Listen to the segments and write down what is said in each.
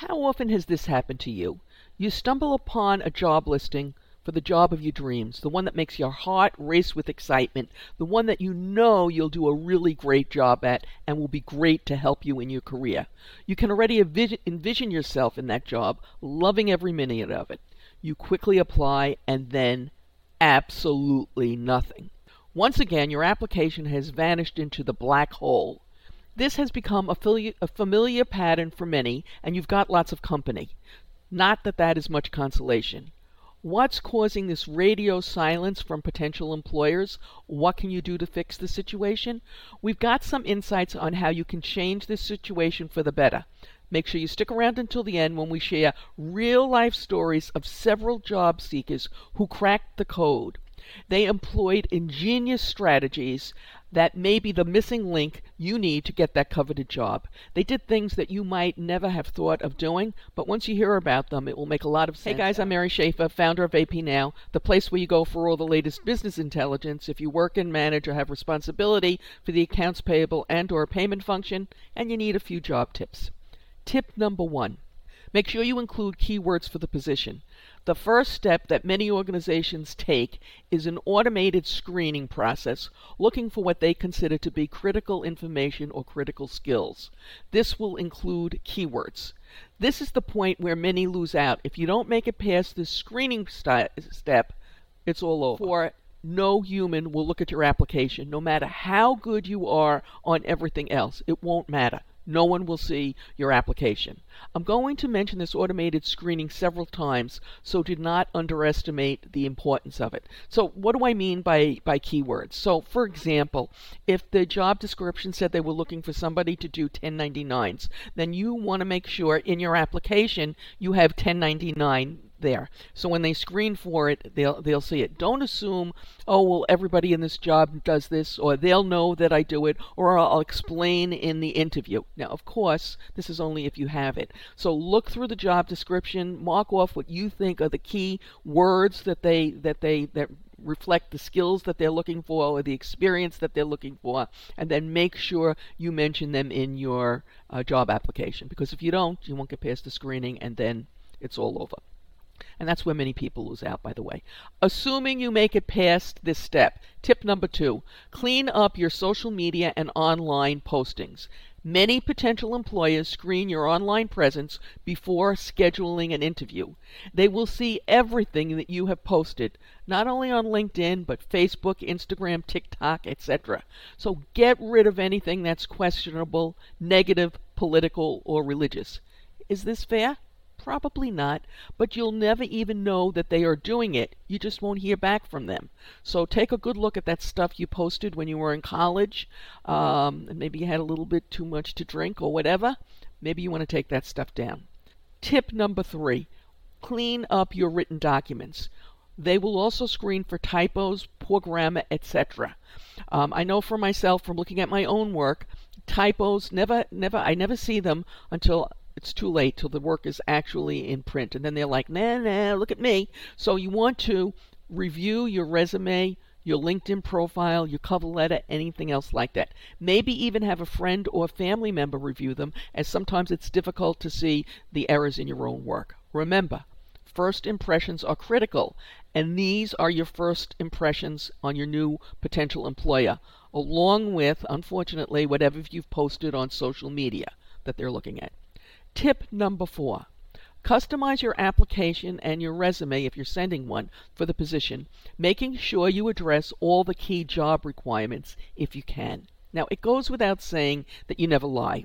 How often has this happened to you? You stumble upon a job listing for the job of your dreams, the one that makes your heart race with excitement, the one that you know you'll do a really great job at and will be great to help you in your career. You can already envision yourself in that job, loving every minute of it. You quickly apply and then absolutely nothing. Once again, your application has vanished into the black hole. This has become a, a familiar pattern for many, and you've got lots of company. Not that that is much consolation. What's causing this radio silence from potential employers? What can you do to fix the situation? We've got some insights on how you can change this situation for the better. Make sure you stick around until the end when we share real life stories of several job seekers who cracked the code. They employed ingenious strategies that may be the missing link you need to get that coveted job. They did things that you might never have thought of doing, but once you hear about them, it will make a lot of sense. Hey guys, I'm Mary Schaeffer, founder of AP Now, the place where you go for all the latest business intelligence if you work and manage or have responsibility for the accounts payable and or payment function and you need a few job tips. Tip number 1. Make sure you include keywords for the position. The first step that many organizations take is an automated screening process looking for what they consider to be critical information or critical skills. This will include keywords. This is the point where many lose out. If you don't make it past this screening st- step, it's all over. For no human will look at your application, no matter how good you are on everything else. It won't matter. No one will see your application. I'm going to mention this automated screening several times, so do not underestimate the importance of it. So, what do I mean by, by keywords? So, for example, if the job description said they were looking for somebody to do 1099s, then you want to make sure in your application you have 1099 there. So when they screen for it, they'll they'll see it. Don't assume, oh well, everybody in this job does this, or they'll know that I do it, or I'll explain in the interview. Now, of course, this is only if you have it. So look through the job description, mark off what you think are the key words that they that they that reflect the skills that they're looking for or the experience that they're looking for, and then make sure you mention them in your uh, job application. Because if you don't, you won't get past the screening, and then it's all over. And that's where many people lose out, by the way. Assuming you make it past this step, tip number two clean up your social media and online postings. Many potential employers screen your online presence before scheduling an interview. They will see everything that you have posted, not only on LinkedIn, but Facebook, Instagram, TikTok, etc. So get rid of anything that's questionable, negative, political, or religious. Is this fair? Probably not, but you'll never even know that they are doing it. You just won't hear back from them. So take a good look at that stuff you posted when you were in college. Um, and maybe you had a little bit too much to drink or whatever. Maybe you want to take that stuff down. Tip number three clean up your written documents. They will also screen for typos, poor grammar, etc. Um, I know for myself from looking at my own work, typos never, never, I never see them until it's too late till the work is actually in print. And then they're like, nah, nah, look at me. So you want to review your resume, your LinkedIn profile, your cover letter, anything else like that. Maybe even have a friend or family member review them, as sometimes it's difficult to see the errors in your own work. Remember, first impressions are critical, and these are your first impressions on your new potential employer, along with, unfortunately, whatever you've posted on social media that they're looking at. Tip number four. Customize your application and your resume if you're sending one for the position, making sure you address all the key job requirements if you can. Now, it goes without saying that you never lie.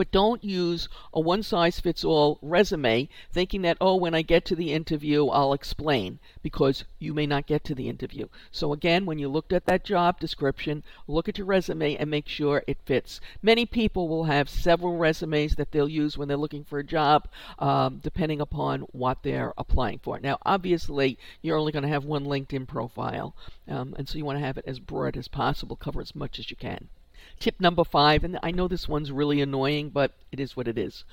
But don't use a one size fits all resume thinking that, oh, when I get to the interview, I'll explain, because you may not get to the interview. So, again, when you looked at that job description, look at your resume and make sure it fits. Many people will have several resumes that they'll use when they're looking for a job, um, depending upon what they're applying for. Now, obviously, you're only going to have one LinkedIn profile, um, and so you want to have it as broad as possible, cover as much as you can. Tip number five, and I know this one's really annoying, but it is what it is.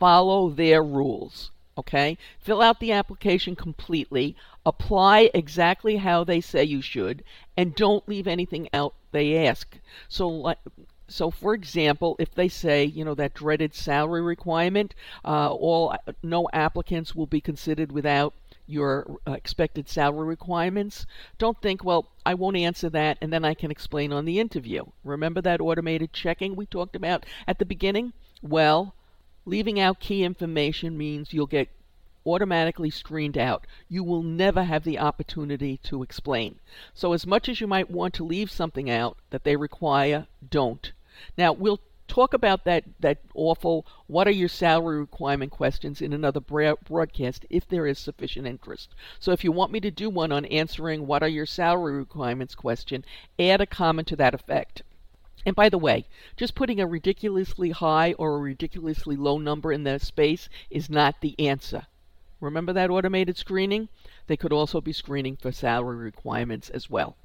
Follow their rules. Okay? Fill out the application completely, apply exactly how they say you should, and don't leave anything out they ask. So, like, So, for example, if they say, you know, that dreaded salary requirement, uh, all no applicants will be considered without your uh, expected salary requirements. Don't think, well, I won't answer that and then I can explain on the interview. Remember that automated checking we talked about at the beginning? Well, leaving out key information means you'll get automatically screened out. You will never have the opportunity to explain. So, as much as you might want to leave something out that they require, don't. Now, we'll talk about that, that awful what are your salary requirement questions in another broadcast if there is sufficient interest. So if you want me to do one on answering what are your salary requirements question, add a comment to that effect. And by the way, just putting a ridiculously high or a ridiculously low number in the space is not the answer. Remember that automated screening? They could also be screening for salary requirements as well.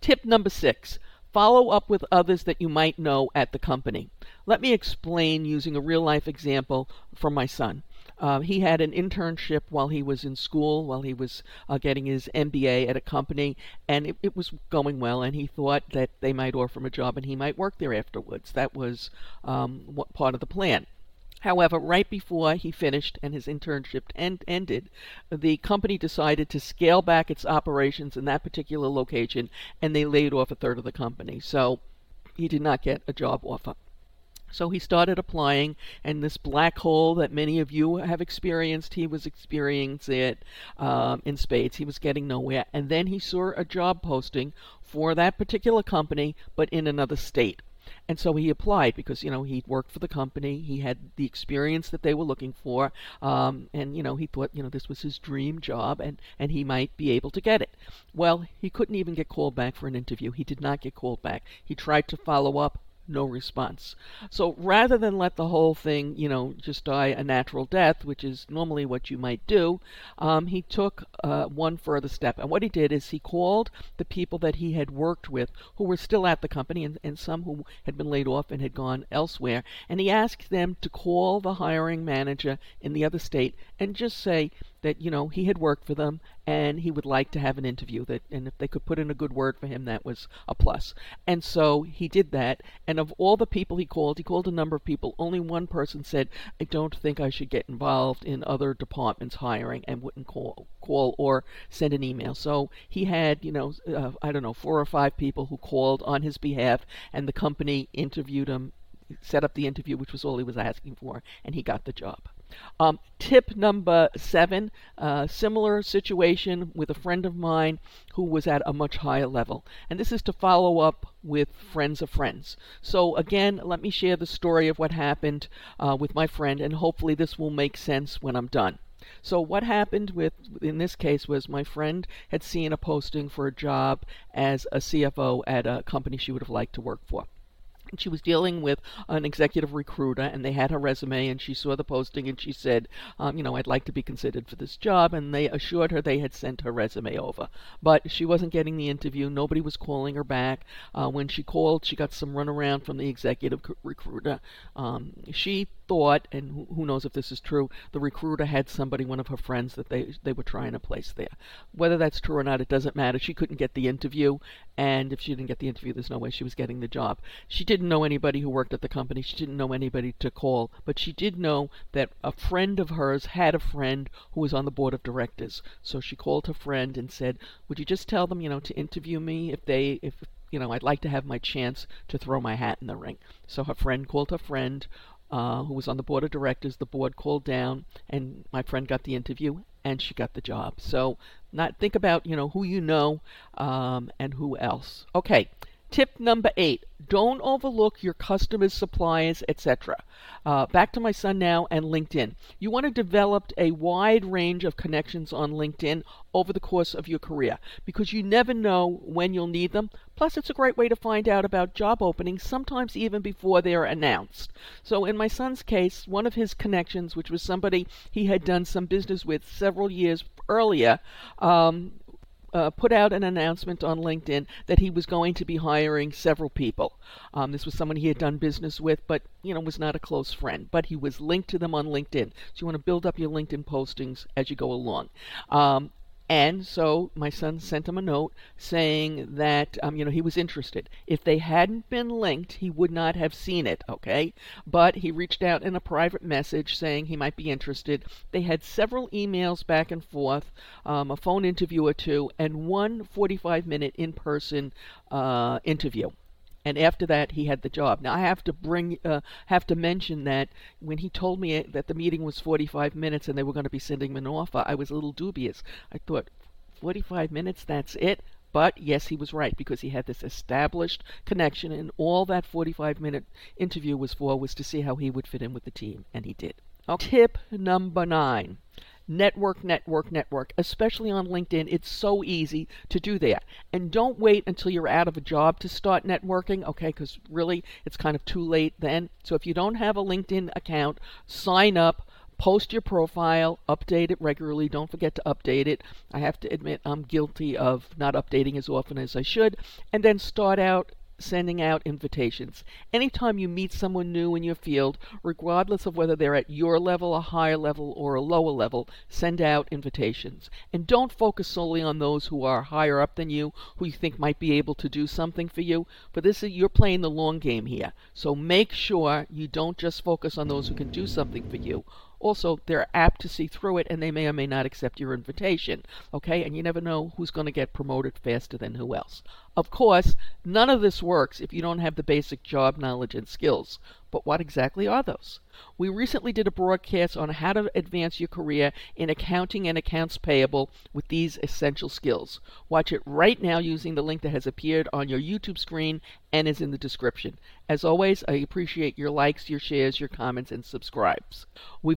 Tip number six follow up with others that you might know at the company. Let me explain using a real life example from my son. Uh, he had an internship while he was in school, while he was uh, getting his MBA at a company, and it, it, was going well. And he thought that they might offer him a job and he might work there afterwards. That was um, part of the plan. However, right before he finished and his internship end, ended, the company decided to scale back its operations in that particular location and they laid off a third of the company. So he did not get a job offer. So he started applying, and this black hole that many of you have experienced, he was experiencing it um, in spades. He was getting nowhere. And then he saw a job posting for that particular company, but in another state. And so he applied because, you know, he'd worked for the company, he had the experience that they were looking for, um, and, you know, he thought, you know, this was his dream job and, and he might be able to get it. Well, he couldn't even get called back for an interview. He did not get called back. He tried to follow up, no response. So rather than let the whole thing, you know, just die a natural death, which is normally what you might do, um, he took uh, one further step. And what he did is he called the people that he had worked with who were still at the company and, and some who had been laid off and had gone elsewhere, and he asked them to call the hiring manager in the other state and just say, that you know he had worked for them and he would like to have an interview that and if they could put in a good word for him that was a plus. And so he did that and of all the people he called he called a number of people. Only one person said i don't think i should get involved in other departments hiring and wouldn't call call or send an email. So he had you know uh, i don't know four or five people who called on his behalf and the company interviewed him set up the interview which was all he was asking for and he got the job um, tip number seven, uh, similar situation with a friend of mine who was at a much higher level. And this is to follow up with friends of friends. So, again, let me share the story of what happened uh, with my friend, and hopefully this will make sense when I'm done. So what happened with in this case was my friend had seen a posting for a job as a CFO at a company she would have liked to work for she was dealing with an executive recruiter and they had her resume and she saw the posting and she said um, you know i'd like to be considered for this job and they assured her they had sent her resume over but she wasn't getting the interview nobody was calling her back uh, when she called she got some runaround from the executive recruiter um, she thought, and who knows if this is true, the recruiter had somebody, one of her friends, that they they were trying to place there. Whether that's true or not, it doesn't matter. She couldn't get the interview, and if she didn't get the interview, there's no way she was getting the job. She didn't know anybody who worked at the company. She didn't know anybody to call, but she did know that a friend of hers had a friend who was on the board of directors. So she called her friend and said, "Would you just tell them, you know, to interview me if they if you know, I'd like to have my chance to throw my hat in the ring. So her friend called her friend uh, who was on the board of directors. The board called down, and my friend got the interview, and she got the job. So, not think about you know who you know um, and who else. Okay, Tip number eight don't overlook your customers, suppliers, etc. Uh, back to my son now and LinkedIn. You want to develop a wide range of connections on LinkedIn over the course of your career because you never know when you'll need them. Plus, it's a great way to find out about job openings, sometimes even before they're announced. So, in my son's case, one of his connections, which was somebody he had done some business with several years earlier, um, uh, put out an announcement on LinkedIn that he was going to be hiring several people. Um, this was someone he had done business with, but you know was not a close friend. But he was linked to them on LinkedIn. So you want to build up your LinkedIn postings as you go along. Um, And so my son sent him a note saying that um, you know he was interested. If they hadn't been linked, he would not have seen it. Okay, but he reached out in a private message saying he might be interested. They had several emails back and forth, um, a phone interview or two, and one 45-minute in-person uh, interview and after that he had the job. Now I have to bring uh, have to mention that when he told me that the meeting was 45 minutes and they were going to be sending him an offer, I was a little dubious. I thought 45 minutes, that's it. But yes, he was right because he had this established connection, and all that 45 minute interview was for was to see how he would fit in with the team, and he did. Okay. Tip number nine network, network, network, especially on LinkedIn. It's so easy to do that. And don't wait until you're out of a job to start networking, okay? Because really, it's kind of too late then. So if you don't have a LinkedIn account, sign up. Post your profile, update it regularly. Don't forget to update it. I have to admit, I'm guilty of not updating as often as I should. And then start out sending out invitations. Anytime you meet someone new in your field, regardless of whether they're at your level, a higher level, or a lower level, send out invitations. And don't focus solely on those who are higher up than you, who you think might be able to do something for you. But this is you're playing the long game here. So make sure you don't just focus on those who can do something for you. Also, they're apt to see through it and they may or may not accept your invitation. Okay? And you never know who's going to get promoted faster than who else. Of course, none of this works if you don't have the basic job knowledge and skills. But what exactly are those? We recently did a broadcast on how to advance your career in accounting and accounts payable with these essential skills. Watch it right now using the link that has appeared on your YouTube screen and is in the description. As always, I appreciate your likes, your shares, your comments, and subscribes. We've